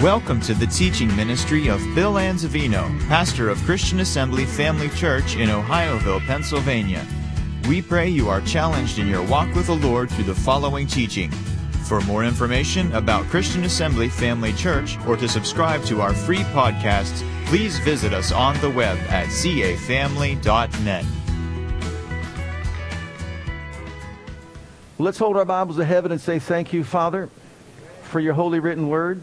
Welcome to the teaching ministry of Bill Anzavino, pastor of Christian Assembly Family Church in Ohioville, Pennsylvania. We pray you are challenged in your walk with the Lord through the following teaching. For more information about Christian Assembly Family Church or to subscribe to our free podcasts, please visit us on the web at cafamily.net. Let's hold our Bibles to heaven and say, Thank you, Father, for your holy written word.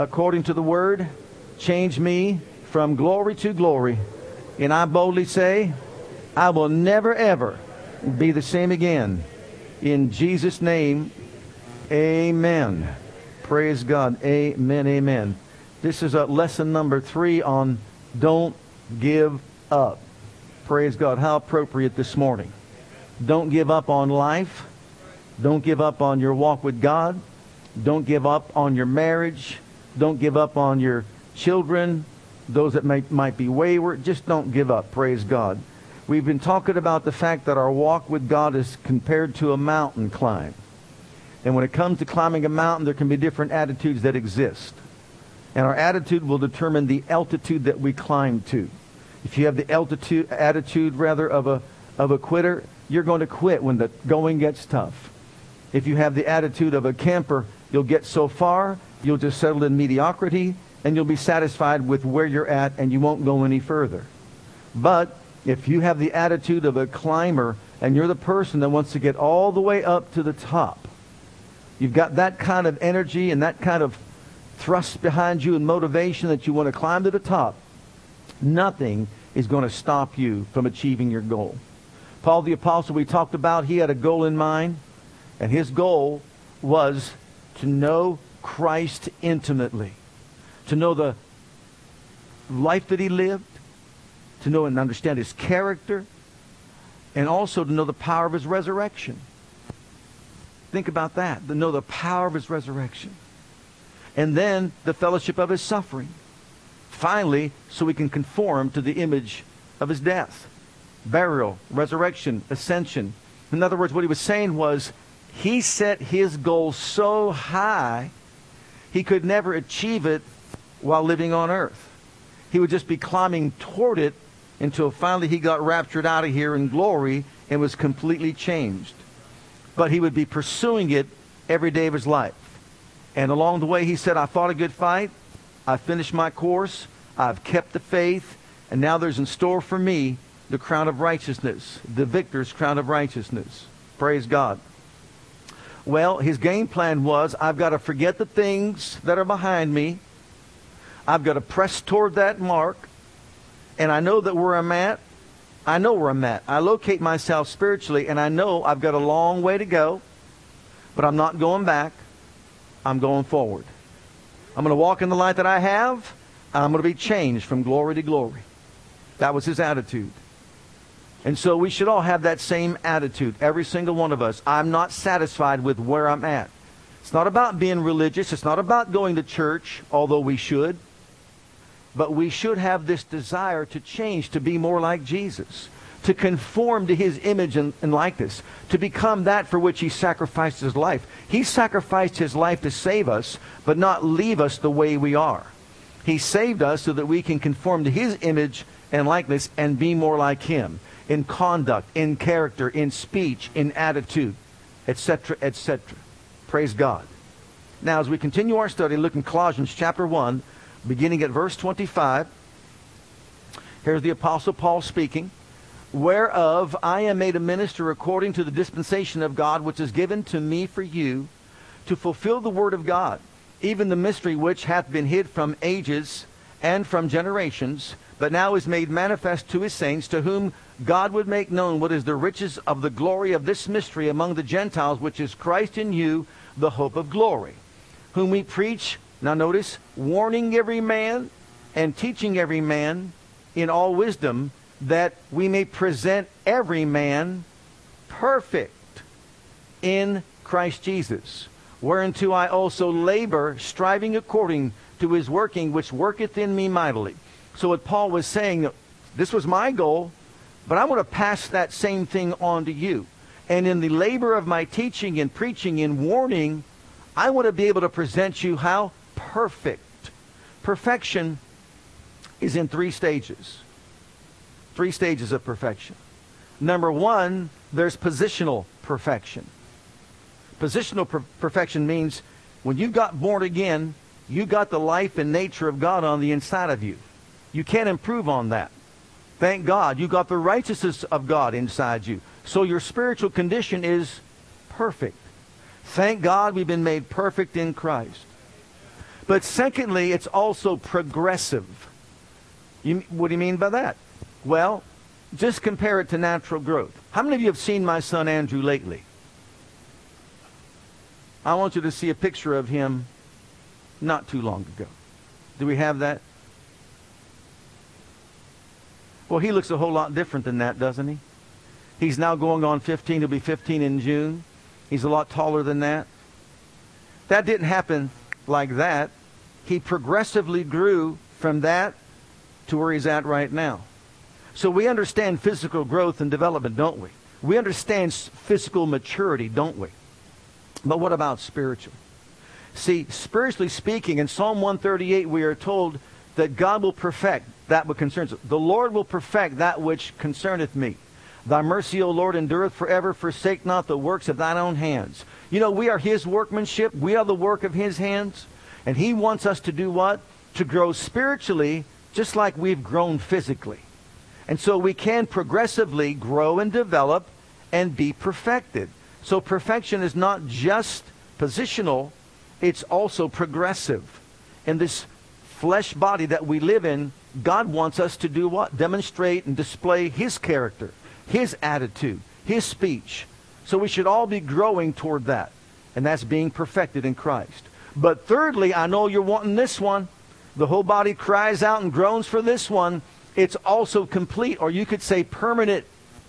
according to the word. Change me from glory to glory. And I boldly say, I will never, ever be the same again. In Jesus' name, amen. Praise God. Amen, amen. This is a lesson number three on don't give up. Praise God. How appropriate this morning. Don't give up on life. Don't give up on your walk with God. Don't give up on your marriage. Don't give up on your children, those that may, might be wayward. Just don't give up. Praise God. We've been talking about the fact that our walk with God is compared to a mountain climb. And when it comes to climbing a mountain, there can be different attitudes that exist. And our attitude will determine the altitude that we climb to. If you have the altitude, attitude rather of a, of a quitter, you're going to quit when the going gets tough. If you have the attitude of a camper, you'll get so far You'll just settle in mediocrity and you'll be satisfied with where you're at and you won't go any further. But if you have the attitude of a climber and you're the person that wants to get all the way up to the top, you've got that kind of energy and that kind of thrust behind you and motivation that you want to climb to the top, nothing is going to stop you from achieving your goal. Paul the Apostle, we talked about, he had a goal in mind, and his goal was to know Christ intimately, to know the life that he lived, to know and understand his character, and also to know the power of his resurrection. Think about that, to know the power of his resurrection. And then the fellowship of his suffering. Finally, so we can conform to the image of his death, burial, resurrection, ascension. In other words, what he was saying was he set his goal so high he could never achieve it while living on earth. He would just be climbing toward it until finally he got raptured out of here in glory and was completely changed. But he would be pursuing it every day of his life. And along the way, he said, I fought a good fight. I finished my course. I've kept the faith. And now there's in store for me the crown of righteousness, the victor's crown of righteousness. Praise God. Well, his game plan was I've got to forget the things that are behind me. I've got to press toward that mark. And I know that where I'm at, I know where I'm at. I locate myself spiritually, and I know I've got a long way to go, but I'm not going back. I'm going forward. I'm going to walk in the light that I have, and I'm going to be changed from glory to glory. That was his attitude. And so we should all have that same attitude, every single one of us. I'm not satisfied with where I'm at. It's not about being religious. It's not about going to church, although we should. But we should have this desire to change, to be more like Jesus, to conform to his image and, and likeness, to become that for which he sacrificed his life. He sacrificed his life to save us, but not leave us the way we are. He saved us so that we can conform to his image and likeness and be more like him in conduct, in character, in speech, in attitude, etc., etc. Praise God. Now, as we continue our study, look in Colossians chapter 1, beginning at verse 25. Here's the Apostle Paul speaking. Whereof I am made a minister according to the dispensation of God, which is given to me for you, to fulfill the word of God, even the mystery which hath been hid from ages and from generations, but now is made manifest to his saints, to whom God would make known what is the riches of the glory of this mystery among the Gentiles, which is Christ in you, the hope of glory, whom we preach Now notice, warning every man and teaching every man in all wisdom that we may present every man perfect in Christ Jesus. Whereunto I also labor, striving according to his working, which worketh in me mightily. So what Paul was saying, this was my goal, but I want to pass that same thing on to you. And in the labor of my teaching and preaching and warning, I want to be able to present you how? Perfect. Perfection is in three stages. Three stages of perfection. Number one, there's positional perfection. Positional per- perfection means when you got born again, you got the life and nature of God on the inside of you. You can't improve on that. Thank God you got the righteousness of God inside you. So your spiritual condition is perfect. Thank God we've been made perfect in Christ. But secondly, it's also progressive. You, what do you mean by that? Well, just compare it to natural growth. How many of you have seen my son Andrew lately? I want you to see a picture of him not too long ago. Do we have that? Well, he looks a whole lot different than that, doesn't he? He's now going on 15. He'll be 15 in June. He's a lot taller than that. That didn't happen like that. He progressively grew from that to where he's at right now. So we understand physical growth and development, don't we? We understand physical maturity, don't we? But what about spiritual? See, spiritually speaking, in Psalm 138, we are told that God will perfect that which concerns. The Lord will perfect that which concerneth me. Thy mercy, O Lord, endureth forever. Forsake not the works of thine own hands. You know, we are his workmanship. We are the work of his hands. And he wants us to do what? To grow spiritually just like we've grown physically. And so we can progressively grow and develop and be perfected. So perfection is not just positional, it's also progressive. And this flesh body that we live in, God wants us to do what? Demonstrate and display His character, His attitude, His speech. So we should all be growing toward that. And that's being perfected in Christ. But thirdly, I know you're wanting this one. The whole body cries out and groans for this one. It's also complete, or you could say permanent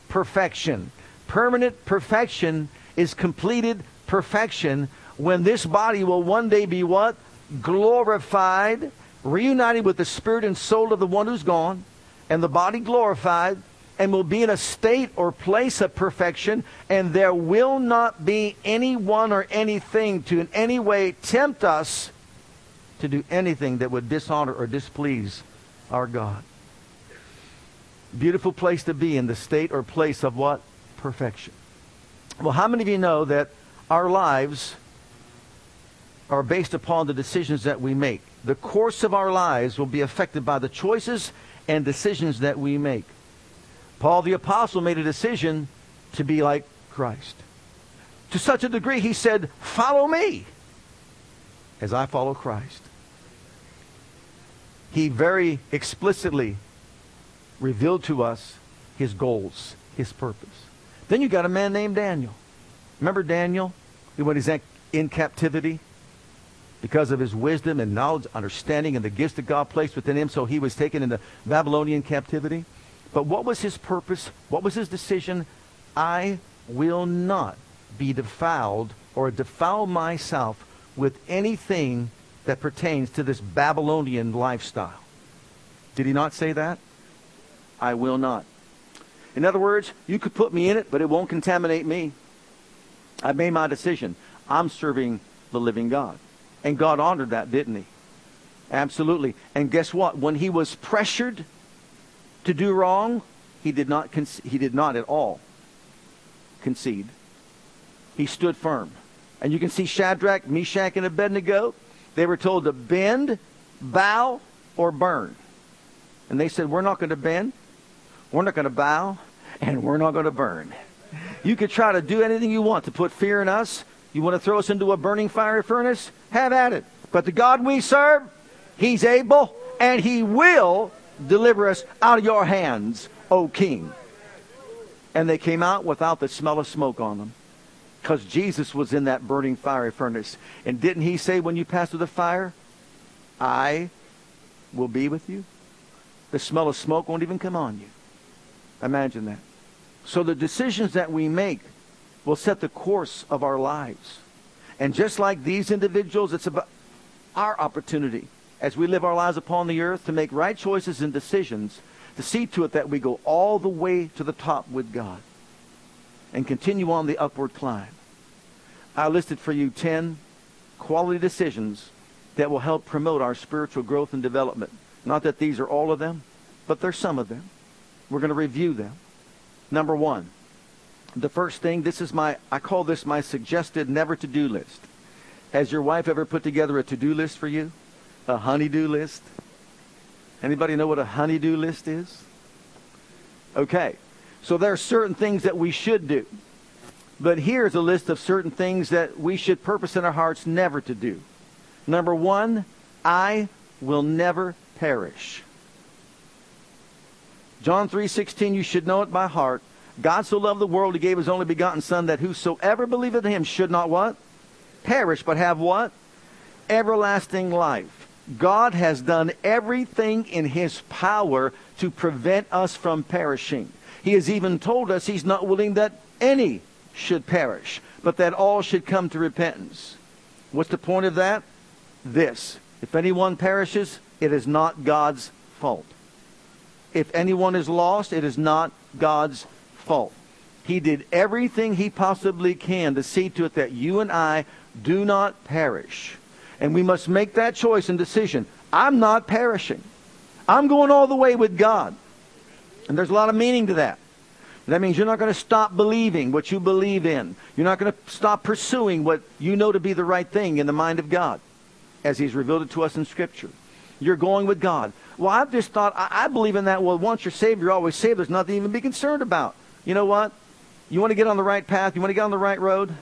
perfection. Permanent perfection is completed perfection when this body will one day be what? Glorified, reunited with the spirit and soul of the one who's gone, and the body glorified, and will be in a state or place of perfection, and there will not be anyone or anything to in any way tempt us to do anything that would dishonor or displease our God. Beautiful place to be in the state or place of what? Perfection. Well, how many of you know that our lives are based upon the decisions that we make? The course of our lives will be affected by the choices and decisions that we make. Paul the Apostle made a decision to be like Christ. To such a degree, he said, Follow me as I follow Christ. He very explicitly revealed to us his goals, his purpose. Then you got a man named Daniel. Remember Daniel? When he's in captivity? Because of his wisdom and knowledge, understanding, and the gifts that God placed within him, so he was taken into Babylonian captivity. But what was his purpose? What was his decision? I will not be defiled or defile myself with anything that pertains to this Babylonian lifestyle. Did he not say that? I will not. In other words, you could put me in it, but it won't contaminate me. I made my decision. I'm serving the living God. And God honored that, didn't he? Absolutely. And guess what? When he was pressured to do wrong, he did not he did not at all concede. He stood firm. And you can see Shadrach, Meshach, and Abednego. They were told to bend, bow, or burn. And they said, We're not going to bend, we're not going to bow, and we're not going to burn. You could try to do anything you want to put fear in us. You want to throw us into a burning fiery furnace? Have at it. But the God we serve, He's able and He will deliver us out of your hands, O King. And they came out without the smell of smoke on them because Jesus was in that burning fiery furnace. And didn't He say when you pass through the fire, I will be with you. The smell of smoke won't even come on you. Imagine that. So the decisions that we make will set the course of our lives. And just like these individuals, it's about our opportunity as we live our lives upon the earth to make right choices and decisions to see to it that we go all the way to the top with God and continue on the upward climb. I listed for you 10 quality decisions that will help promote our spiritual growth and development. Not that these are all of them, but there's some of them. We're going to review them. Number one, the first thing, this is my, I call this my suggested never to do list. Has your wife ever put together a to do list for you? A honey-do list? Anybody know what a honey-do list is? Okay. So there are certain things that we should do. But here's a list of certain things that we should purpose in our hearts never to do. Number one, I will never perish. John 3:16 you should know it by heart. God so loved the world he gave his only begotten son that whosoever believeth in him should not what? Perish but have what? Everlasting life. God has done everything in his power to prevent us from perishing. He has even told us he's not willing that any should perish, but that all should come to repentance. What's the point of that? This. If anyone perishes, it is not God's fault. If anyone is lost, it is not God's fault. He did everything he possibly can to see to it that you and I do not perish. And we must make that choice and decision. I'm not perishing. I'm going all the way with God. And there's a lot of meaning to that. That means you're not going to stop believing what you believe in. You're not going to stop pursuing what you know to be the right thing in the mind of God as He's revealed it to us in Scripture. You're going with God. Well, I've just thought, I, I believe in that. Well, once you're saved, you're always saved. There's nothing to even be concerned about. You know what? You want to get on the right path? You want to get on the right road?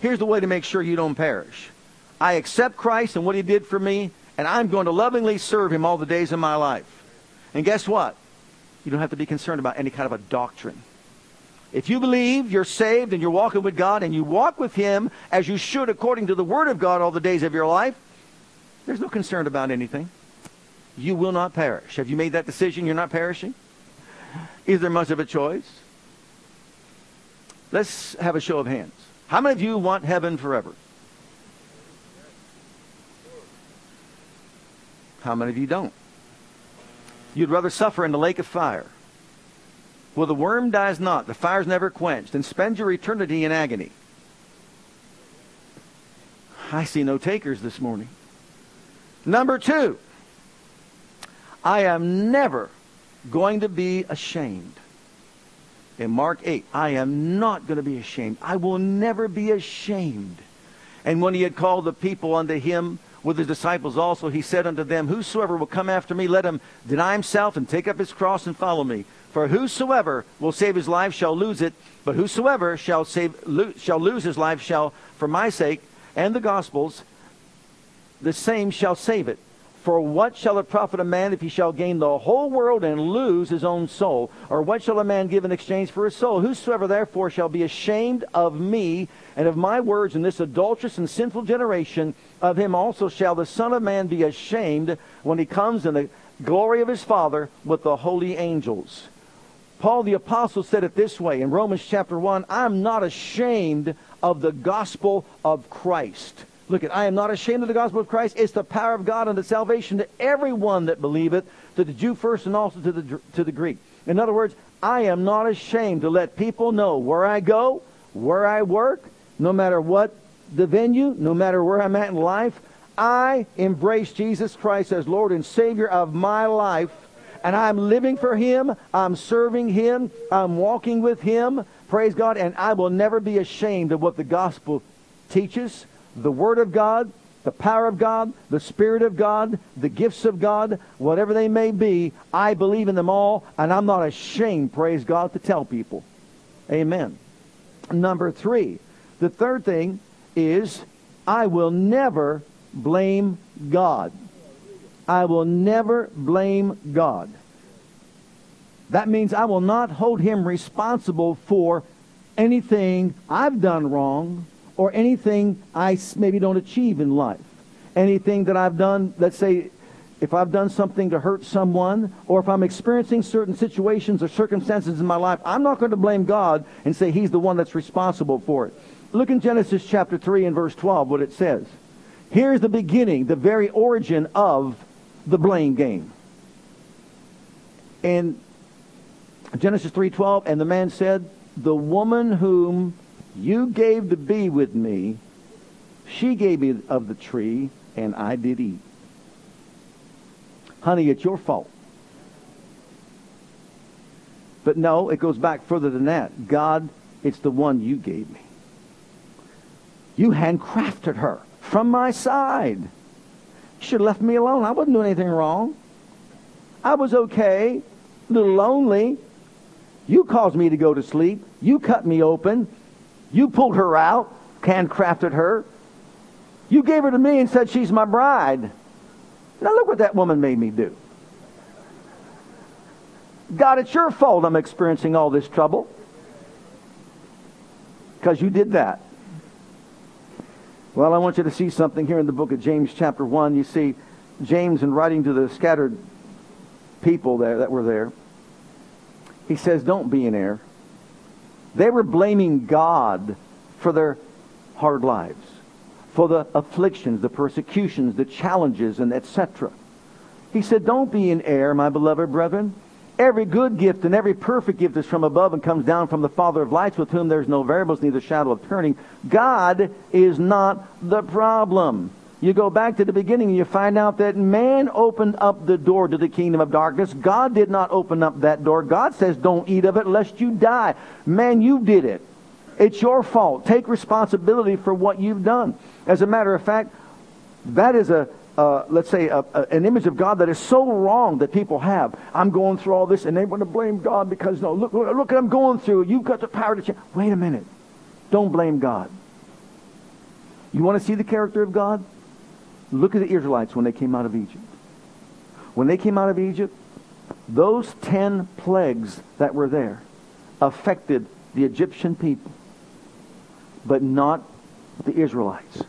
Here's the way to make sure you don't perish. I accept Christ and what He did for me, and I'm going to lovingly serve Him all the days of my life. And guess what? You don't have to be concerned about any kind of a doctrine. If you believe you're saved and you're walking with God and you walk with Him as you should according to the Word of God all the days of your life, there's no concern about anything. You will not perish. Have you made that decision? You're not perishing? Is there much of a choice? Let's have a show of hands. How many of you want heaven forever? How many of you don't? You'd rather suffer in the lake of fire. Well, the worm dies not, the fire's never quenched, and spend your eternity in agony. I see no takers this morning. Number two, I am never going to be ashamed. In Mark 8, I am not going to be ashamed. I will never be ashamed. And when he had called the people unto him with his disciples also, he said unto them, Whosoever will come after me, let him deny himself and take up his cross and follow me. For whosoever will save his life shall lose it, but whosoever shall, save, lo- shall lose his life shall, for my sake and the gospel's, the same shall save it. For what shall it profit a man if he shall gain the whole world and lose his own soul? Or what shall a man give in exchange for his soul? Whosoever therefore shall be ashamed of me and of my words in this adulterous and sinful generation, of him also shall the Son of Man be ashamed when he comes in the glory of his Father with the holy angels. Paul the Apostle said it this way in Romans chapter 1 I'm not ashamed of the gospel of Christ. Look at, I am not ashamed of the gospel of Christ. It's the power of God unto salvation to everyone that believeth, to the Jew first and also to the, to the Greek. In other words, I am not ashamed to let people know where I go, where I work, no matter what the venue, no matter where I'm at in life. I embrace Jesus Christ as Lord and Savior of my life, and I'm living for Him. I'm serving Him. I'm walking with Him. Praise God. And I will never be ashamed of what the gospel teaches the Word of God, the power of God, the Spirit of God, the gifts of God, whatever they may be, I believe in them all, and I'm not ashamed, praise God, to tell people. Amen. Number three, the third thing is I will never blame God. I will never blame God. That means I will not hold him responsible for anything I've done wrong or anything I maybe don't achieve in life. anything that I've done, let's say, if I've done something to hurt someone, or if I'm experiencing certain situations or circumstances in my life, I'm not going to blame God and say He's the one that's responsible for it. Look in Genesis chapter 3 and verse 12 what it says. Here's the beginning, the very origin of the blame game. In Genesis 3:12, and the man said, "The woman whom you gave the bee with me, she gave me of the tree, and I did eat." Honey, it's your fault. But no, it goes back further than that. God, it's the one you gave me. You handcrafted her from my side. You should have left me alone. I wasn't doing anything wrong. I was okay, a little lonely. You caused me to go to sleep. You cut me open. You pulled her out, handcrafted her. You gave her to me and said she's my bride. Now look what that woman made me do. God, it's your fault I'm experiencing all this trouble. Because you did that. Well, I want you to see something here in the book of James, chapter 1. You see, James, in writing to the scattered people there that were there, he says, Don't be in error. They were blaming God for their hard lives for the afflictions, the persecutions, the challenges, and etc. He said, Don't be in error, my beloved brethren. Every good gift and every perfect gift is from above and comes down from the Father of lights, with whom there's no variables, neither shadow of turning. God is not the problem. You go back to the beginning and you find out that man opened up the door to the kingdom of darkness. God did not open up that door. God says, don't eat of it lest you die. Man, you did it. It's your fault. Take responsibility for what you've done. As a matter of fact, that is a, uh, let's say, a, a, an image of God that is so wrong that people have. I'm going through all this, and they want to blame God because, no, look, look, look I'm going through. You've got the power to change. Wait a minute. Don't blame God. You want to see the character of God? Look at the Israelites when they came out of Egypt. When they came out of Egypt, those ten plagues that were there affected the Egyptian people, but not the Israelites.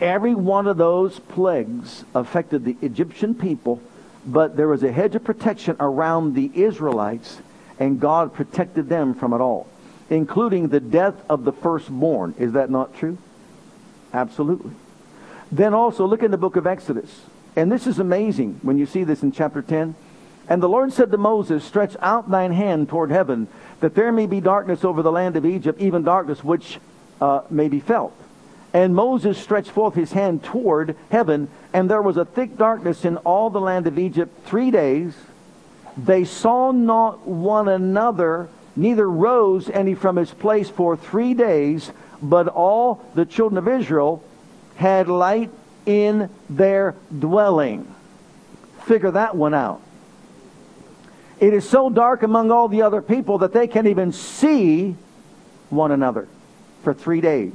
Every one of those plagues affected the Egyptian people, but there was a hedge of protection around the Israelites, and God protected them from it all, including the death of the firstborn. Is that not true? Absolutely. Then also look in the book of Exodus. And this is amazing when you see this in chapter 10. And the Lord said to Moses, Stretch out thine hand toward heaven, that there may be darkness over the land of Egypt, even darkness which uh, may be felt. And Moses stretched forth his hand toward heaven, and there was a thick darkness in all the land of Egypt three days. They saw not one another, neither rose any from his place for three days, but all the children of Israel had light in their dwelling. Figure that one out. It is so dark among all the other people that they can't even see one another for three days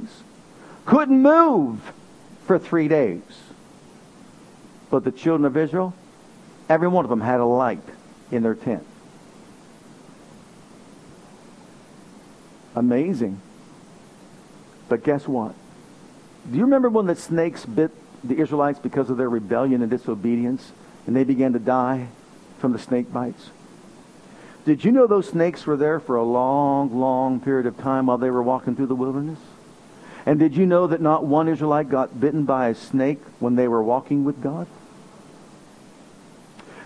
couldn't move for three days. But the children of Israel, every one of them had a light in their tent. Amazing. But guess what? Do you remember when the snakes bit the Israelites because of their rebellion and disobedience and they began to die from the snake bites? Did you know those snakes were there for a long, long period of time while they were walking through the wilderness? And did you know that not one Israelite got bitten by a snake when they were walking with God?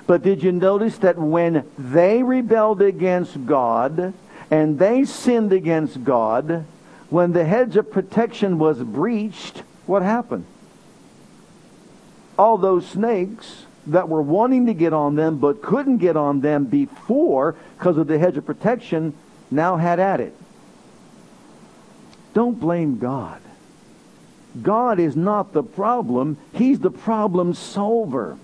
But did you notice that when they rebelled against God and they sinned against God, when the hedge of protection was breached, what happened? All those snakes that were wanting to get on them but couldn't get on them before because of the hedge of protection now had at it. Don't blame God. God is not the problem. He's the problem solver.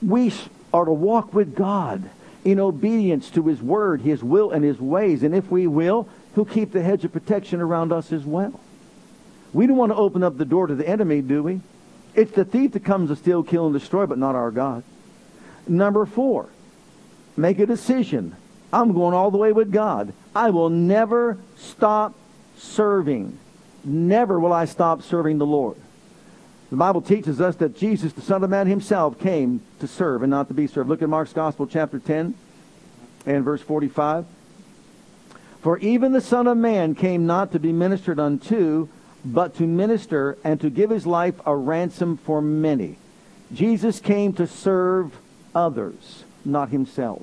We are to walk with God in obedience to His Word, His will, and His ways. And if we will, He'll keep the hedge of protection around us as well. We don't want to open up the door to the enemy, do we? It's the thief that comes to steal, kill, and destroy, but not our God. Number four, make a decision. I'm going all the way with God. I will never stop serving. Never will I stop serving the Lord. The Bible teaches us that Jesus, the Son of Man himself, came to serve and not to be served. Look at Mark's Gospel, chapter 10 and verse 45. For even the Son of Man came not to be ministered unto, but to minister and to give his life a ransom for many. Jesus came to serve others, not himself.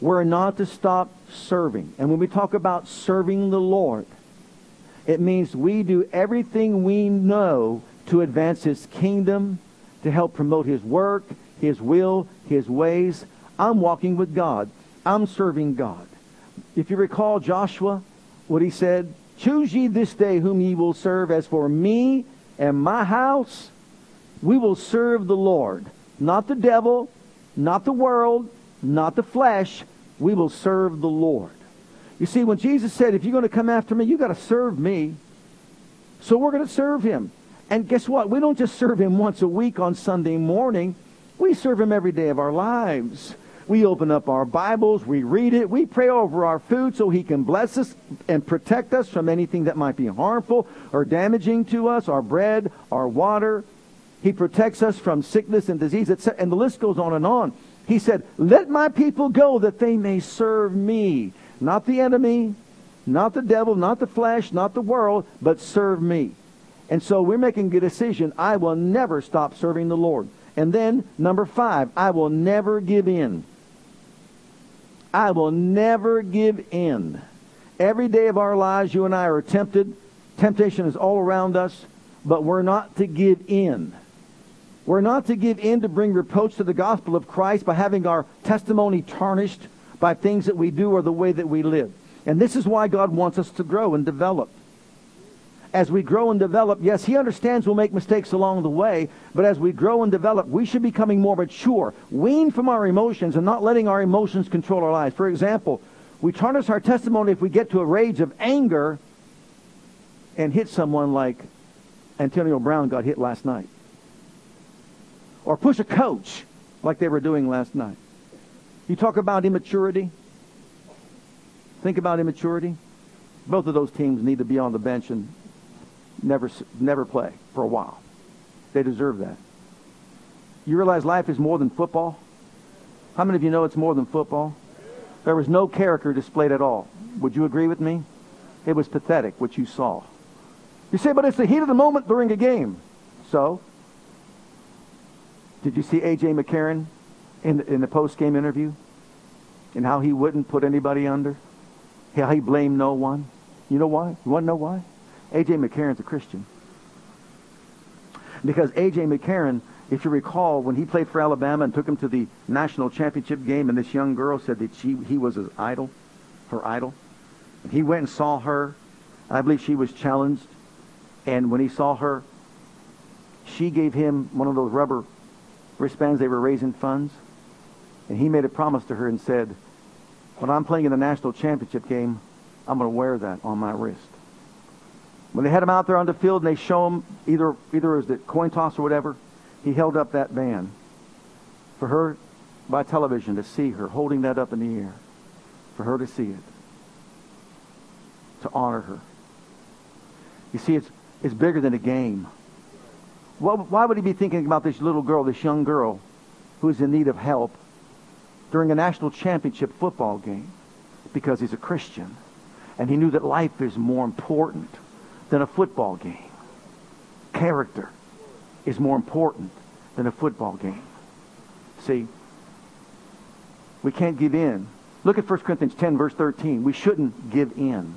We're not to stop serving. And when we talk about serving the Lord, it means we do everything we know to advance his kingdom, to help promote his work, his will, his ways. I'm walking with God. I'm serving God. If you recall Joshua, what he said, Choose ye this day whom ye will serve. As for me and my house, we will serve the Lord. Not the devil, not the world, not the flesh. We will serve the Lord. You see, when Jesus said, if you're going to come after me, you've got to serve me. So we're going to serve him. And guess what? We don't just serve him once a week on Sunday morning. We serve him every day of our lives. We open up our Bibles, we read it, we pray over our food so He can bless us and protect us from anything that might be harmful or damaging to us, our bread, our water. He protects us from sickness and disease, and the list goes on and on. He said, Let my people go that they may serve me. Not the enemy, not the devil, not the flesh, not the world, but serve me. And so we're making a decision. I will never stop serving the Lord. And then, number five, I will never give in. I will never give in. Every day of our lives, you and I are tempted. Temptation is all around us, but we're not to give in. We're not to give in to bring reproach to the gospel of Christ by having our testimony tarnished by things that we do or the way that we live. And this is why God wants us to grow and develop as we grow and develop, yes, he understands we'll make mistakes along the way, but as we grow and develop, we should be becoming more mature, wean from our emotions and not letting our emotions control our lives. For example, we tarnish our testimony if we get to a rage of anger and hit someone like Antonio Brown got hit last night. Or push a coach like they were doing last night. You talk about immaturity. Think about immaturity. Both of those teams need to be on the bench and never, never play for a while. They deserve that. You realize life is more than football? How many of you know it's more than football? There was no character displayed at all. Would you agree with me? It was pathetic what you saw. You say, but it's the heat of the moment during a game. So? Did you see A.J. McCarron in in the post-game interview? And how he wouldn't put anybody under? How he blamed no one? You know why? You want to know why? A.J. McCarron's a Christian. Because A.J. McCarron, if you recall, when he played for Alabama and took him to the national championship game, and this young girl said that she, he was his idol, her idol, and he went and saw her. I believe she was challenged. And when he saw her, she gave him one of those rubber wristbands they were raising funds. And he made a promise to her and said, when I'm playing in the national championship game, I'm going to wear that on my wrist. When they had him out there on the field and they show him either either it the coin toss or whatever, he held up that band for her by television to see her holding that up in the air, for her to see it, to honor her. You see, it's it's bigger than a game. Why would he be thinking about this little girl, this young girl, who is in need of help during a national championship football game? Because he's a Christian. And he knew that life is more important than a football game. Character is more important than a football game. See, we can't give in. Look at 1 Corinthians 10, verse 13. We shouldn't give in.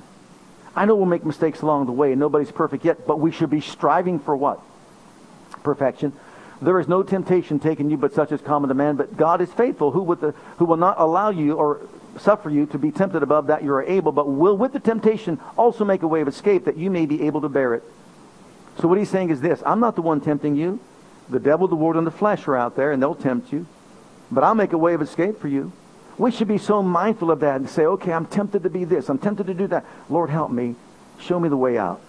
I know we'll make mistakes along the way, and nobody's perfect yet, but we should be striving for what? Perfection. There is no temptation taken you but such as common to man, but God is faithful, who, the, who will not allow you or suffer you to be tempted above that you are able, but will with the temptation also make a way of escape that you may be able to bear it. So what he's saying is this, I'm not the one tempting you. The devil, the world, and the flesh are out there, and they'll tempt you. But I'll make a way of escape for you. We should be so mindful of that and say, okay, I'm tempted to be this. I'm tempted to do that. Lord, help me. Show me the way out.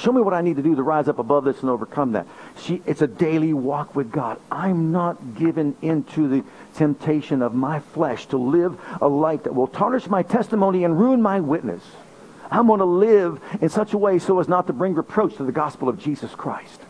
Show me what I need to do to rise up above this and overcome that. She, it's a daily walk with God. I'm not given into the temptation of my flesh to live a life that will tarnish my testimony and ruin my witness. I'm going to live in such a way so as not to bring reproach to the gospel of Jesus Christ.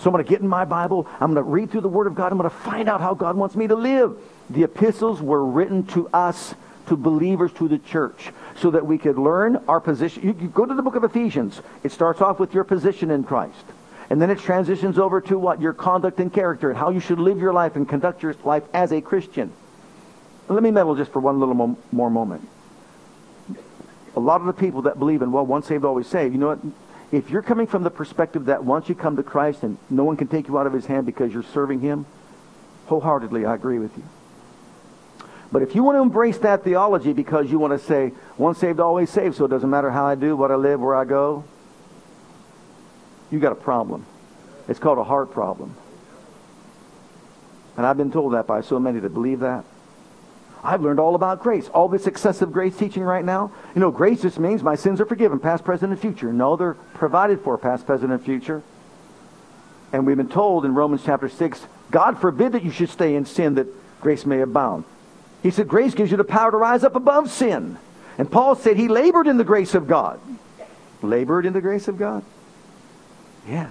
So I'm going to get in my Bible. I'm going to read through the Word of God. I'm going to find out how God wants me to live. The epistles were written to us, to believers, to the church, so that we could learn our position. You, you go to the book of Ephesians. It starts off with your position in Christ. And then it transitions over to what? Your conduct and character and how you should live your life and conduct your life as a Christian. Let me meddle just for one little mo- more moment. A lot of the people that believe in, well, once saved, always saved, you know what? If you're coming from the perspective that once you come to Christ and no one can take you out of his hand because you're serving him, wholeheartedly, I agree with you. But if you want to embrace that theology because you want to say, once saved, always saved, so it doesn't matter how I do, what I live, where I go, you got a problem. It's called a heart problem. And I've been told that by so many that believe that. I've learned all about grace. All this excessive grace teaching right now. You know, grace just means my sins are forgiven, past, present, and future. No, they're provided for, past, present, and future. And we've been told in Romans chapter 6, God forbid that you should stay in sin that grace may abound. He said grace gives you the power to rise up above sin. And Paul said he labored in the grace of God. Labored in the grace of God? Yeah.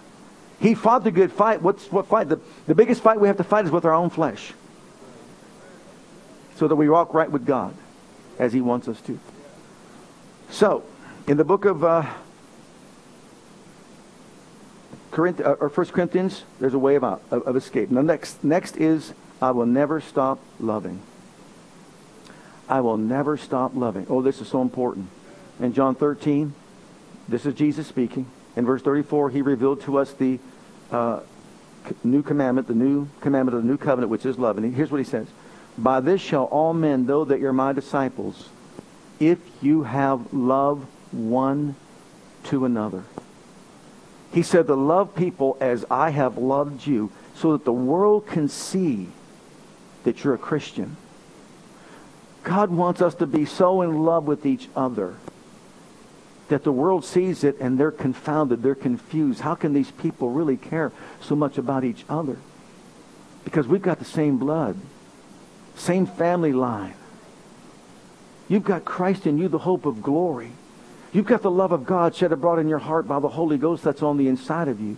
He fought the good fight. What's what fight? The, the biggest fight we have to fight is with our own flesh. So that we walk right with God as he wants us to. So, in the book of uh, Corinth, uh, or 1 Corinthians, there's a way of, out, of, of escape. Now, next, next is, I will never stop loving. I will never stop loving. Oh, this is so important. In John 13, this is Jesus speaking. In verse 34, he revealed to us the uh, new commandment, the new commandment of the new covenant, which is love. And here's what he says. By this shall all men know that you're my disciples, if you have love one to another. He said to love people as I have loved you, so that the world can see that you're a Christian. God wants us to be so in love with each other that the world sees it and they're confounded, they're confused. How can these people really care so much about each other? Because we've got the same blood, same family line. You've got Christ in you, the hope of glory. You've got the love of God shed abroad in your heart by the Holy Ghost that's on the inside of you.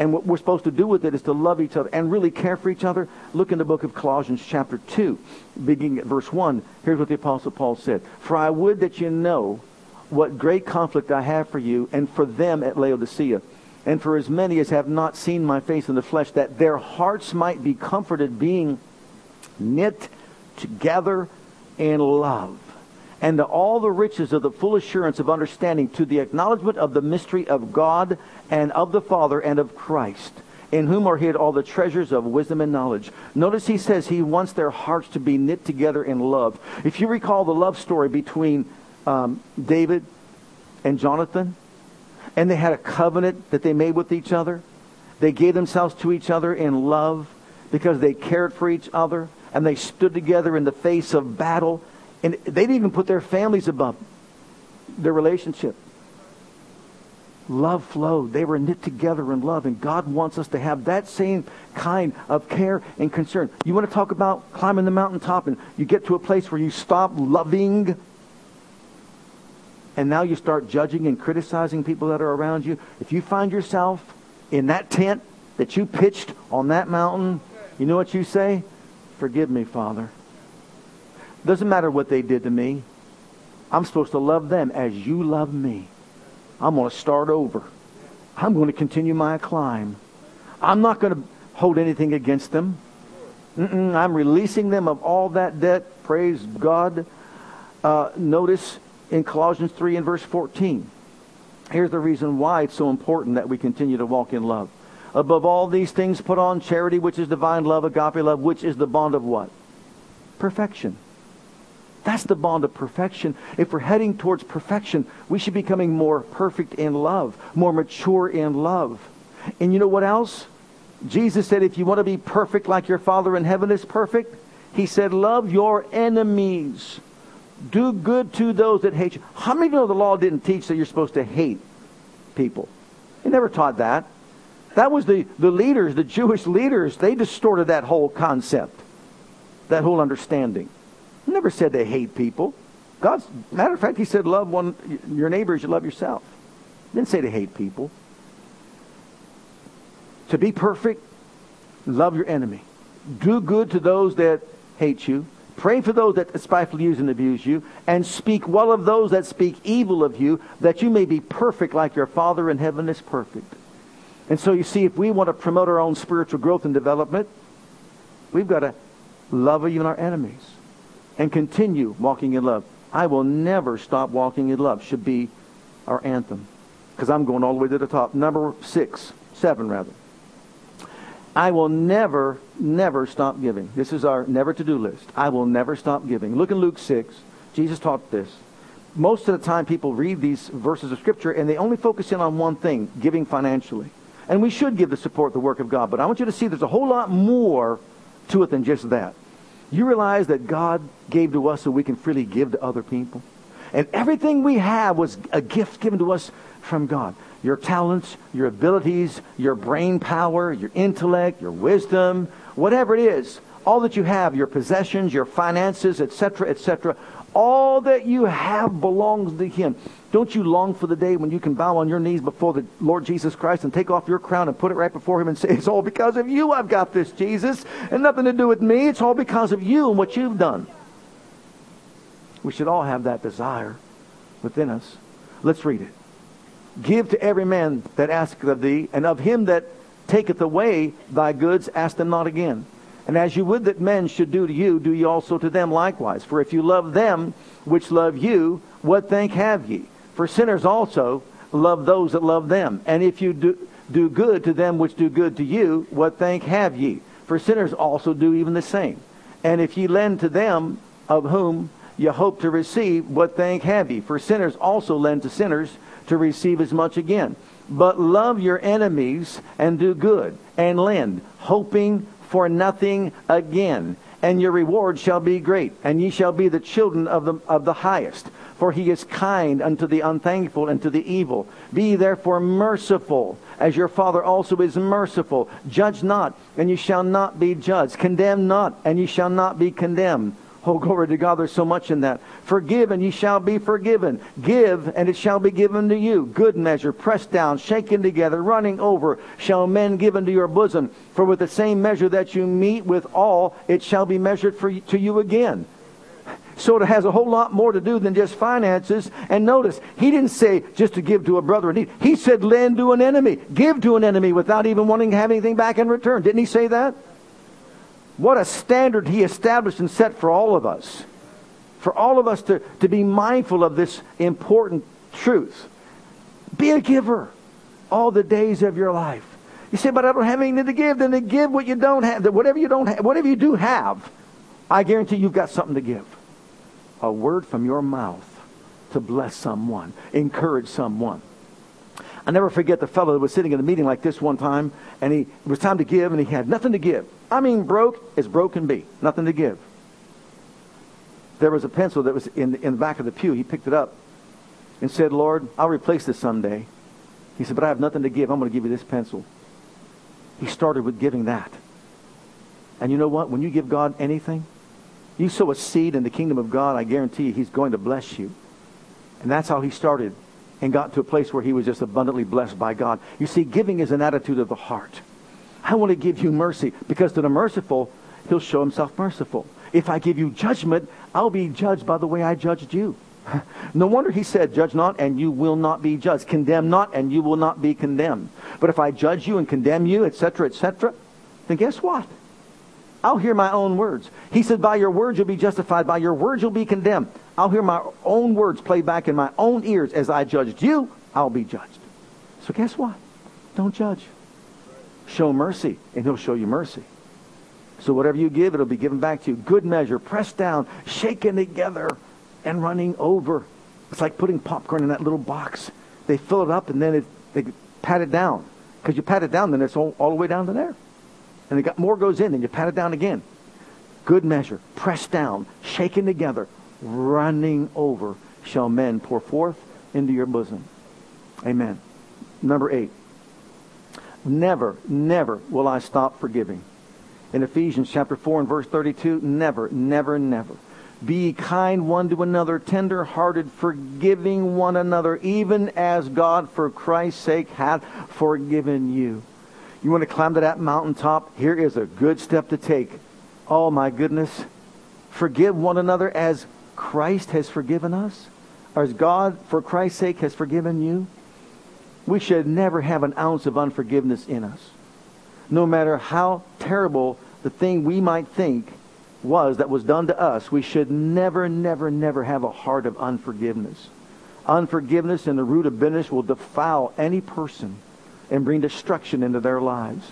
And what we're supposed to do with it is to love each other and really care for each other. Look in the book of Colossians chapter 2, beginning at verse 1. Here's what the Apostle Paul said. For I would that you know what great conflict I have for you and for them at Laodicea, and for as many as have not seen my face in the flesh, that their hearts might be comforted, being knit together in love, and to all the riches of the full assurance of understanding, to the acknowledgement of the mystery of God and of the Father and of Christ in whom are hid all the treasures of wisdom and knowledge. Notice he says he wants their hearts to be knit together in love. If you recall the love story between um, David and Jonathan, and they had a covenant that they made with each other. They gave themselves to each other in love because they cared for each other, and they stood together in the face of battle. And they didn't even put their families above their relationship. Love flowed. They were knit together in love, and God wants us to have that same kind of care and concern. You want to talk about climbing the mountaintop, and you get to a place where you stop loving and now you start judging and criticizing people that are around you, if you find yourself in that tent that you pitched on that mountain, you know what you say? Forgive me, Father. Doesn't matter what they did to me. I'm supposed to love them as you love me. I'm going to start over. I'm going to continue my climb. I'm not going to hold anything against them. Mm-mm, I'm releasing them of all that debt. Praise God. Uh, notice in Colossians 3 and verse 14. Here's the reason why it's so important that we continue to walk in love. Above all these things, put on charity, which is divine love, agape love, which is the bond of what? Perfection. That's the bond of perfection. If we're heading towards perfection, we should be becoming more perfect in love, more mature in love. And you know what else? Jesus said, if you want to be perfect like your Father in heaven is perfect, he said, love your enemies. Do good to those that hate you. How many of you know the law didn't teach that you're supposed to hate people? It never taught that. That was the, the leaders, the Jewish leaders, they distorted that whole concept, that whole understanding. Never said they hate people. God's matter of fact, he said love one your neighbor as you love yourself. He didn't say to hate people. to be perfect, love your enemy. Do good to those that hate you. Pray for those that spitefully use and abuse you, and speak well of those that speak evil of you, that you may be perfect like your Father in heaven is perfect. And so you see, if we want to promote our own spiritual growth and development, we've got to love even our enemies and continue walking in love. I will never stop walking in love should be our anthem because I'm going all the way to the top. Number six, seven rather. I will never, never stop giving. This is our never to do list. I will never stop giving. Look in Luke 6. Jesus taught this. Most of the time, people read these verses of Scripture and they only focus in on one thing giving financially. And we should give to support the work of God. But I want you to see there's a whole lot more to it than just that. You realize that God gave to us so we can freely give to other people? And everything we have was a gift given to us from God your talents, your abilities, your brain power, your intellect, your wisdom, whatever it is, all that you have, your possessions, your finances, etc., etc., all that you have belongs to Him. Don't you long for the day when you can bow on your knees before the Lord Jesus Christ and take off your crown and put it right before Him and say, It's all because of you I've got this, Jesus, and nothing to do with me. It's all because of you and what you've done. We should all have that desire within us. Let's read it. Give to every man that asketh of thee, and of him that taketh away thy goods, ask them not again. And as you would that men should do to you, do ye also to them likewise. For if you love them which love you, what thank have ye? For sinners also love those that love them. And if you do, do good to them which do good to you, what thank have ye? For sinners also do even the same. And if ye lend to them of whom ye hope to receive, what thank have ye? For sinners also lend to sinners to receive as much again. But love your enemies and do good and lend, hoping for nothing again. And your reward shall be great, and ye shall be the children of the, of the highest. For he is kind unto the unthankful and to the evil. Be therefore merciful, as your Father also is merciful. Judge not, and ye shall not be judged. Condemn not, and ye shall not be condemned. Oh, glory to God, there's so much in that. Forgive and ye shall be forgiven. Give and it shall be given to you. Good measure, pressed down, shaken together, running over, shall men give into your bosom. For with the same measure that you mete with all, it shall be measured for, to you again. So it has a whole lot more to do than just finances. And notice, he didn't say just to give to a brother in need. He said lend to an enemy. Give to an enemy without even wanting to have anything back in return. Didn't he say that? What a standard he established and set for all of us. For all of us to, to be mindful of this important truth. Be a giver all the days of your life. You say, but I don't have anything to give. Then to give what you don't have. Whatever you don't have, whatever you do have, I guarantee you've got something to give. A word from your mouth to bless someone, encourage someone. I never forget the fellow that was sitting in a meeting like this one time, and he, it was time to give, and he had nothing to give. I mean, broke as broke can be. Nothing to give. There was a pencil that was in, in the back of the pew. He picked it up and said, Lord, I'll replace this someday. He said, but I have nothing to give. I'm going to give you this pencil. He started with giving that. And you know what? When you give God anything, you sow a seed in the kingdom of God, I guarantee you, he's going to bless you. And that's how he started and got to a place where he was just abundantly blessed by God. You see, giving is an attitude of the heart. I want to give you mercy because to the merciful, he'll show himself merciful. If I give you judgment, I'll be judged by the way I judged you. No wonder he said, Judge not, and you will not be judged. Condemn not, and you will not be condemned. But if I judge you and condemn you, etc., etc., then guess what? I'll hear my own words. He said, By your words you'll be justified, by your words you'll be condemned. I'll hear my own words played back in my own ears. As I judged you, I'll be judged. So guess what? Don't judge. Show mercy, and he'll show you mercy. So whatever you give, it'll be given back to you. Good measure, pressed down, shaken together, and running over. It's like putting popcorn in that little box. They fill it up, and then it, they pat it down. Because you pat it down, then it's all, all the way down to there. And it got, more goes in, and you pat it down again. Good measure, pressed down, shaken together, running over, shall men pour forth into your bosom. Amen. Number eight. Never, never will I stop forgiving. In Ephesians chapter 4 and verse 32, never, never, never. Be kind one to another, tender hearted, forgiving one another, even as God for Christ's sake hath forgiven you. You want to climb to that mountaintop? Here is a good step to take. Oh my goodness. Forgive one another as Christ has forgiven us. As God, for Christ's sake, has forgiven you. We should never have an ounce of unforgiveness in us. No matter how terrible the thing we might think was that was done to us, we should never, never, never have a heart of unforgiveness. Unforgiveness and the root of bitterness will defile any person and bring destruction into their lives.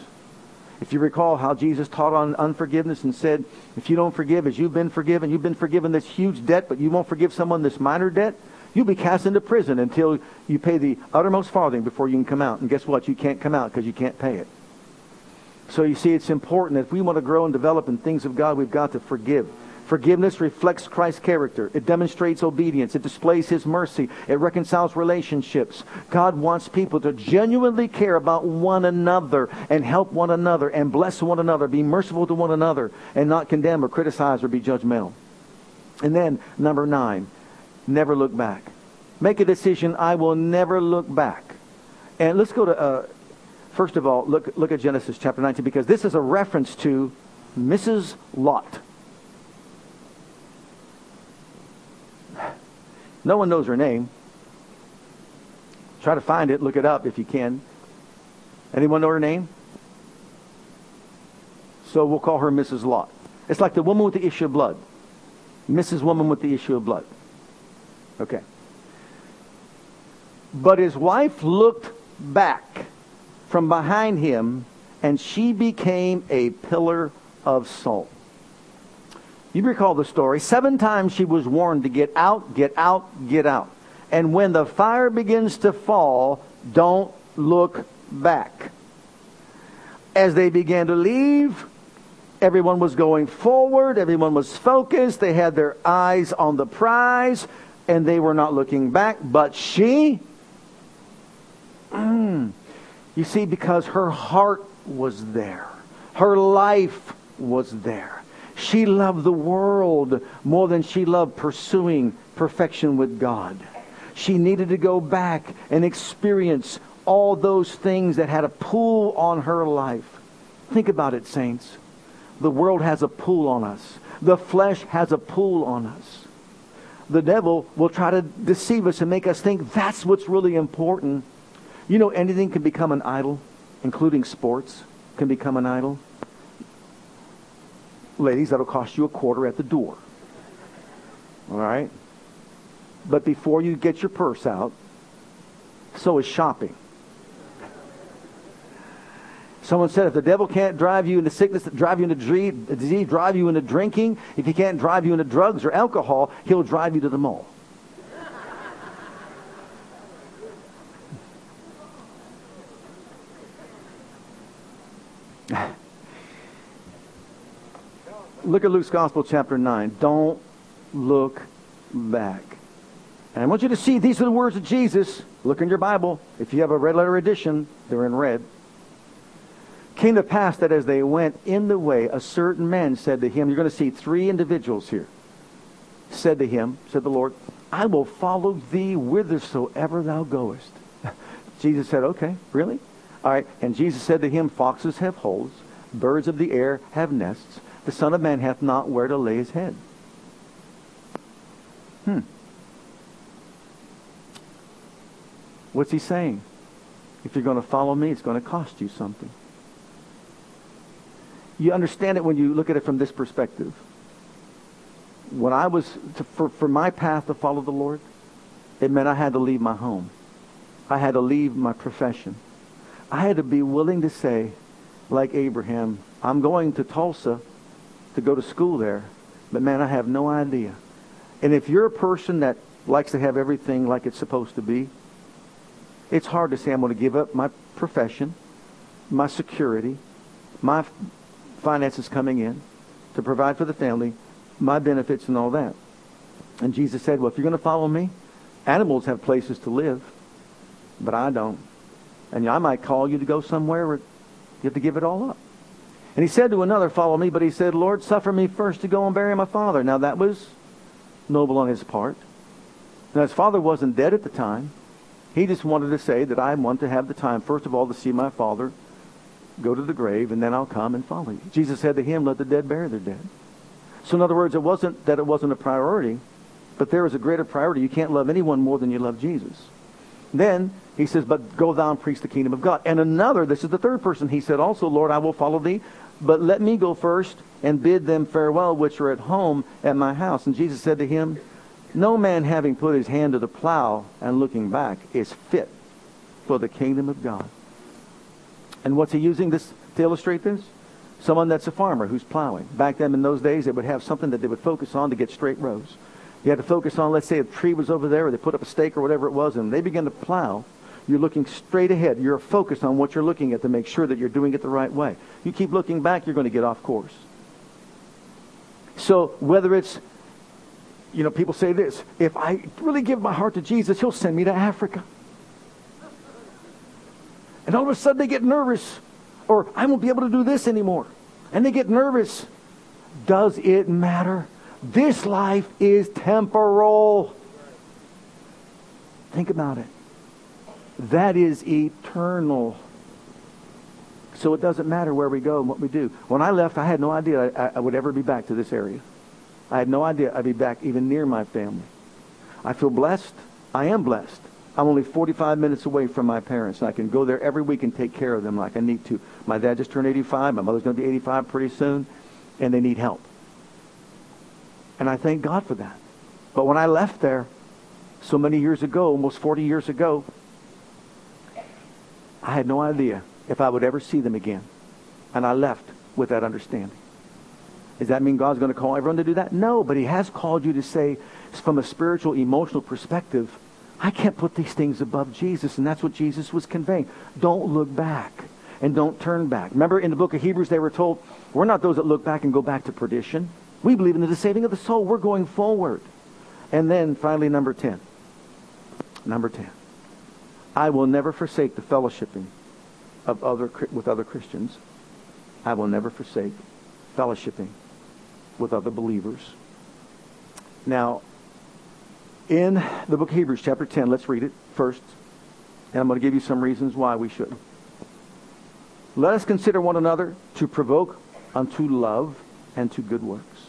If you recall how Jesus taught on unforgiveness and said, if you don't forgive as you've been forgiven, you've been forgiven this huge debt, but you won't forgive someone this minor debt, you'll be cast into prison until you pay the uttermost farthing before you can come out. And guess what? You can't come out because you can't pay it. So you see, it's important that if we want to grow and develop in things of God, we've got to forgive. Forgiveness reflects Christ's character. It demonstrates obedience. It displays His mercy. It reconciles relationships. God wants people to genuinely care about one another and help one another and bless one another, be merciful to one another, and not condemn or criticize or be judgmental. And then, number nine, never look back. Make a decision, I will never look back. And let's go to, uh, first of all, look, look at Genesis chapter 19, because this is a reference to Mrs. Lot. No one knows her name. Try to find it, look it up if you can. Anyone know her name? So we'll call her Mrs. Lot. It's like the woman with the issue of blood. Mrs. Woman with the issue of blood. Okay. But his wife looked back from behind him, and she became a pillar of salt. You recall the story. Seven times she was warned to get out, get out, get out. And when the fire begins to fall, don't look back. As they began to leave, everyone was going forward, everyone was focused, they had their eyes on the prize, and they were not looking back. But she, mm, you see, because her heart was there, her life was there. She loved the world more than she loved pursuing perfection with God. She needed to go back and experience all those things that had a pull on her life. Think about it, saints. The world has a pull on us. The flesh has a pull on us. The devil will try to deceive us and make us think that's what's really important. You know, anything can become an idol, including sports can become an idol. Ladies, that'll cost you a quarter at the door. All right? But before you get your purse out, so is shopping. Someone said if the devil can't drive you into sickness, drive you into disease, drive you into drinking, if he can't drive you into drugs or alcohol, he'll drive you to the mall. Look at Luke's Gospel, chapter 9. Don't look back. And I want you to see these are the words of Jesus. Look in your Bible. If you have a red letter edition, they're in red. Came to pass that as they went in the way, a certain man said to him, You're going to see three individuals here. Said to him, said the Lord, I will follow thee whithersoever thou goest. Jesus said, Okay, really? All right. And Jesus said to him, Foxes have holes, birds of the air have nests the Son of Man hath not where to lay his head. Hmm. What's he saying? If you're going to follow me, it's going to cost you something. You understand it when you look at it from this perspective. When I was, to, for, for my path to follow the Lord, it meant I had to leave my home. I had to leave my profession. I had to be willing to say, like Abraham, I'm going to Tulsa to go to school there, but man, I have no idea. And if you're a person that likes to have everything like it's supposed to be, it's hard to say I'm going to give up my profession, my security, my finances coming in to provide for the family, my benefits and all that. And Jesus said, well, if you're going to follow me, animals have places to live, but I don't. And I might call you to go somewhere where you have to give it all up. And he said to another, Follow me. But he said, Lord, suffer me first to go and bury my father. Now that was noble on his part. Now his father wasn't dead at the time. He just wanted to say that I want to have the time, first of all, to see my father go to the grave, and then I'll come and follow you. Jesus said to him, let the dead bury their dead. So in other words, it wasn't that it wasn't a priority, but there is a greater priority. You can't love anyone more than you love Jesus. Then he says, but go thou and preach the kingdom of God. And another, this is the third person, he said also, Lord, I will follow thee, but let me go first and bid them farewell which are at home at my house. And Jesus said to him, no man having put his hand to the plow and looking back is fit for the kingdom of God. And what's he using this to illustrate this? Someone that's a farmer who's plowing. Back then in those days, they would have something that they would focus on to get straight rows. You had to focus on, let's say a tree was over there, or they put up a stake or whatever it was, and they begin to plow. You're looking straight ahead. You're focused on what you're looking at to make sure that you're doing it the right way. You keep looking back, you're going to get off course. So whether it's, you know, people say this, if I really give my heart to Jesus, he'll send me to Africa. And all of a sudden they get nervous. Or I won't be able to do this anymore. And they get nervous. Does it matter? This life is temporal. Think about it. That is eternal. So it doesn't matter where we go and what we do. When I left, I had no idea I, I would ever be back to this area. I had no idea I'd be back even near my family. I feel blessed. I am blessed. I'm only 45 minutes away from my parents, and I can go there every week and take care of them like I need to. My dad just turned 85. My mother's going to be 85 pretty soon, and they need help. And I thank God for that. But when I left there so many years ago, almost 40 years ago, I had no idea if I would ever see them again. And I left with that understanding. Does that mean God's going to call everyone to do that? No, but he has called you to say, from a spiritual, emotional perspective, I can't put these things above Jesus. And that's what Jesus was conveying. Don't look back and don't turn back. Remember in the book of Hebrews, they were told, we're not those that look back and go back to perdition. We believe in the saving of the soul. We're going forward. And then finally, number 10. Number 10. I will never forsake the fellowshipping of other, with other Christians. I will never forsake fellowshipping with other believers. Now, in the book of Hebrews, chapter 10, let's read it first. And I'm going to give you some reasons why we should. Let us consider one another to provoke unto love and to good works.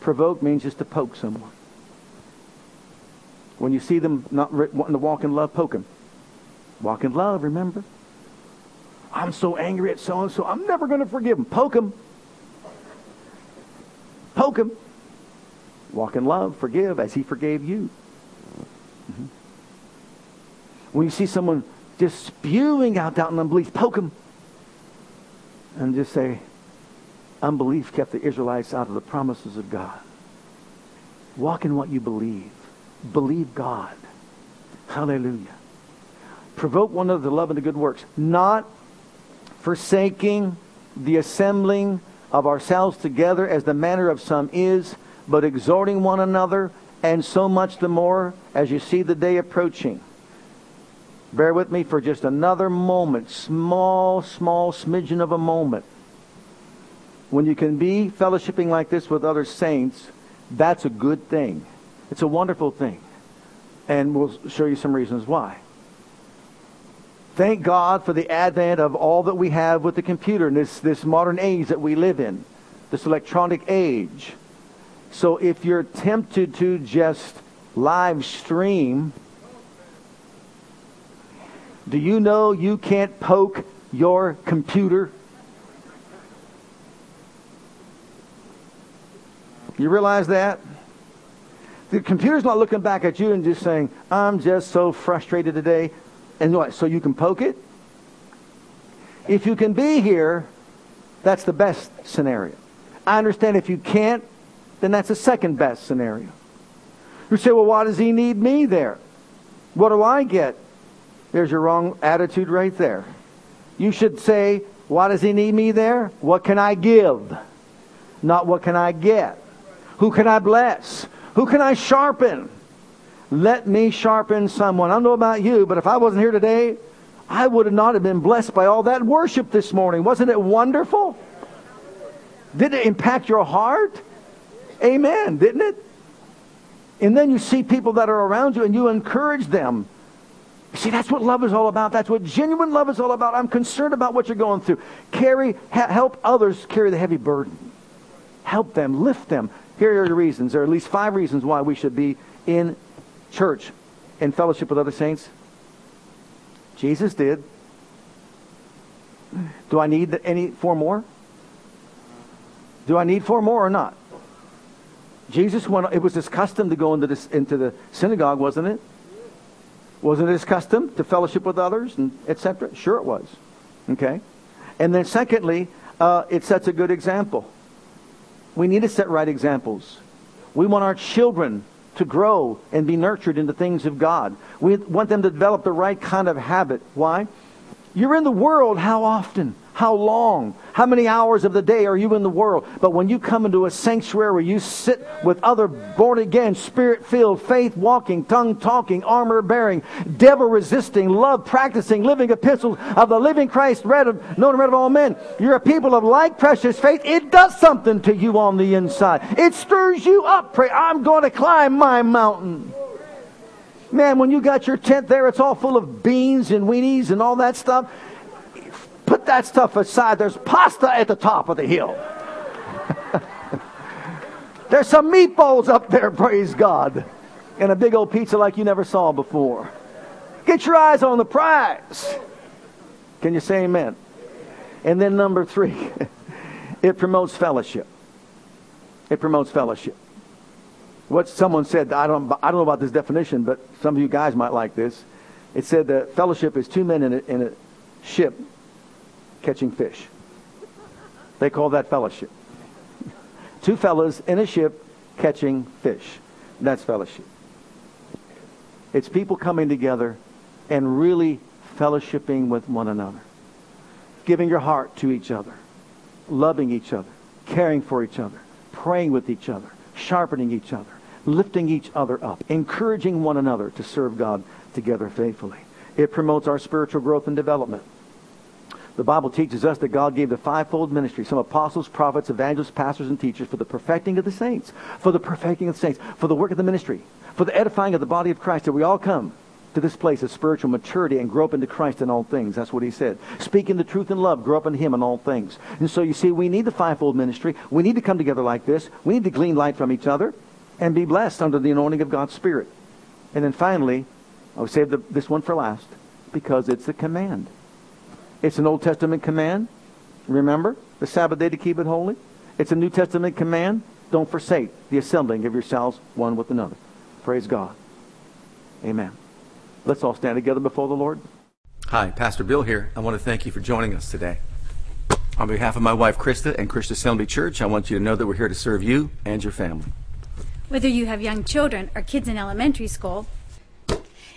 Provoke means just to poke someone. When you see them not wanting to walk in love, poke them. Walk in love, remember? I'm so angry at so and so, I'm never going to forgive them. Poke them. Poke them. Walk in love, forgive as he forgave you. Mm-hmm. When you see someone just spewing out doubt and unbelief, poke them. And just say, Unbelief kept the Israelites out of the promises of God. Walk in what you believe. Believe God. Hallelujah. Provoke one another to love and to good works, not forsaking the assembling of ourselves together as the manner of some is, but exhorting one another, and so much the more as you see the day approaching. Bear with me for just another moment, small, small smidgen of a moment when you can be fellowshipping like this with other saints, that's a good thing. It's a wonderful thing. And we'll show you some reasons why. Thank God for the advent of all that we have with the computer and this, this modern age that we live in, this electronic age. So if you're tempted to just live stream, do you know you can't poke your computer You realize that? The computer's not looking back at you and just saying, I'm just so frustrated today. And what? So you can poke it? If you can be here, that's the best scenario. I understand if you can't, then that's the second best scenario. You say, well, why does he need me there? What do I get? There's your wrong attitude right there. You should say, why does he need me there? What can I give? Not what can I get. Who can I bless? Who can I sharpen? Let me sharpen someone. I don't know about you, but if I wasn't here today, I would not have been blessed by all that worship this morning. Wasn't it wonderful? Did it impact your heart? Amen, didn't it? And then you see people that are around you and you encourage them. See, that's what love is all about. That's what genuine love is all about. I'm concerned about what you're going through. Carry, ha- help others carry the heavy burden. Help them, lift them. Here are the reasons. There are at least five reasons why we should be in church, in fellowship with other saints. Jesus did. Do I need any four more? Do I need four more or not? Jesus went. It was his custom to go into, this, into the synagogue, wasn't it? Wasn't it his custom to fellowship with others and etc.? Sure, it was. Okay, and then secondly, uh, it sets a good example. We need to set right examples. We want our children to grow and be nurtured in the things of God. We want them to develop the right kind of habit. Why? You're in the world how often? How long? How many hours of the day are you in the world? But when you come into a sanctuary where you sit with other born again, spirit filled, faith walking, tongue talking, armor bearing, devil resisting, love practicing, living epistles of the living Christ, read of, known and read of all men, you're a people of like precious faith. It does something to you on the inside. It stirs you up. Pray, I'm going to climb my mountain. Man, when you got your tent there, it's all full of beans and weenies and all that stuff. Put that stuff aside. There's pasta at the top of the hill. There's some meatballs up there, praise God. And a big old pizza like you never saw before. Get your eyes on the prize. Can you say amen? And then number three, it promotes fellowship. It promotes fellowship. What someone said, I don't, I don't know about this definition, but some of you guys might like this. It said that fellowship is two men in a, in a ship catching fish. They call that fellowship. Two fellows in a ship catching fish. That's fellowship. It's people coming together and really fellowshipping with one another, giving your heart to each other, loving each other, caring for each other, praying with each other, sharpening each other, lifting each other up, encouraging one another to serve God together faithfully. It promotes our spiritual growth and development. The Bible teaches us that God gave the fivefold ministry, some apostles, prophets, evangelists, pastors, and teachers for the perfecting of the saints, for the perfecting of the saints, for the work of the ministry, for the edifying of the body of Christ, that we all come to this place of spiritual maturity and grow up into Christ in all things. That's what he said. Speaking the truth in love, grow up in him in all things. And so you see, we need the fivefold ministry. We need to come together like this. We need to glean light from each other and be blessed under the anointing of God's Spirit. And then finally, I'll save the, this one for last because it's a command. It's an Old Testament command. Remember the Sabbath day to keep it holy. It's a New Testament command. Don't forsake the assembling of yourselves one with another. Praise God. Amen. Let's all stand together before the Lord. Hi, Pastor Bill here. I want to thank you for joining us today. On behalf of my wife Krista and Christian Assembly Church, I want you to know that we're here to serve you and your family. Whether you have young children or kids in elementary school,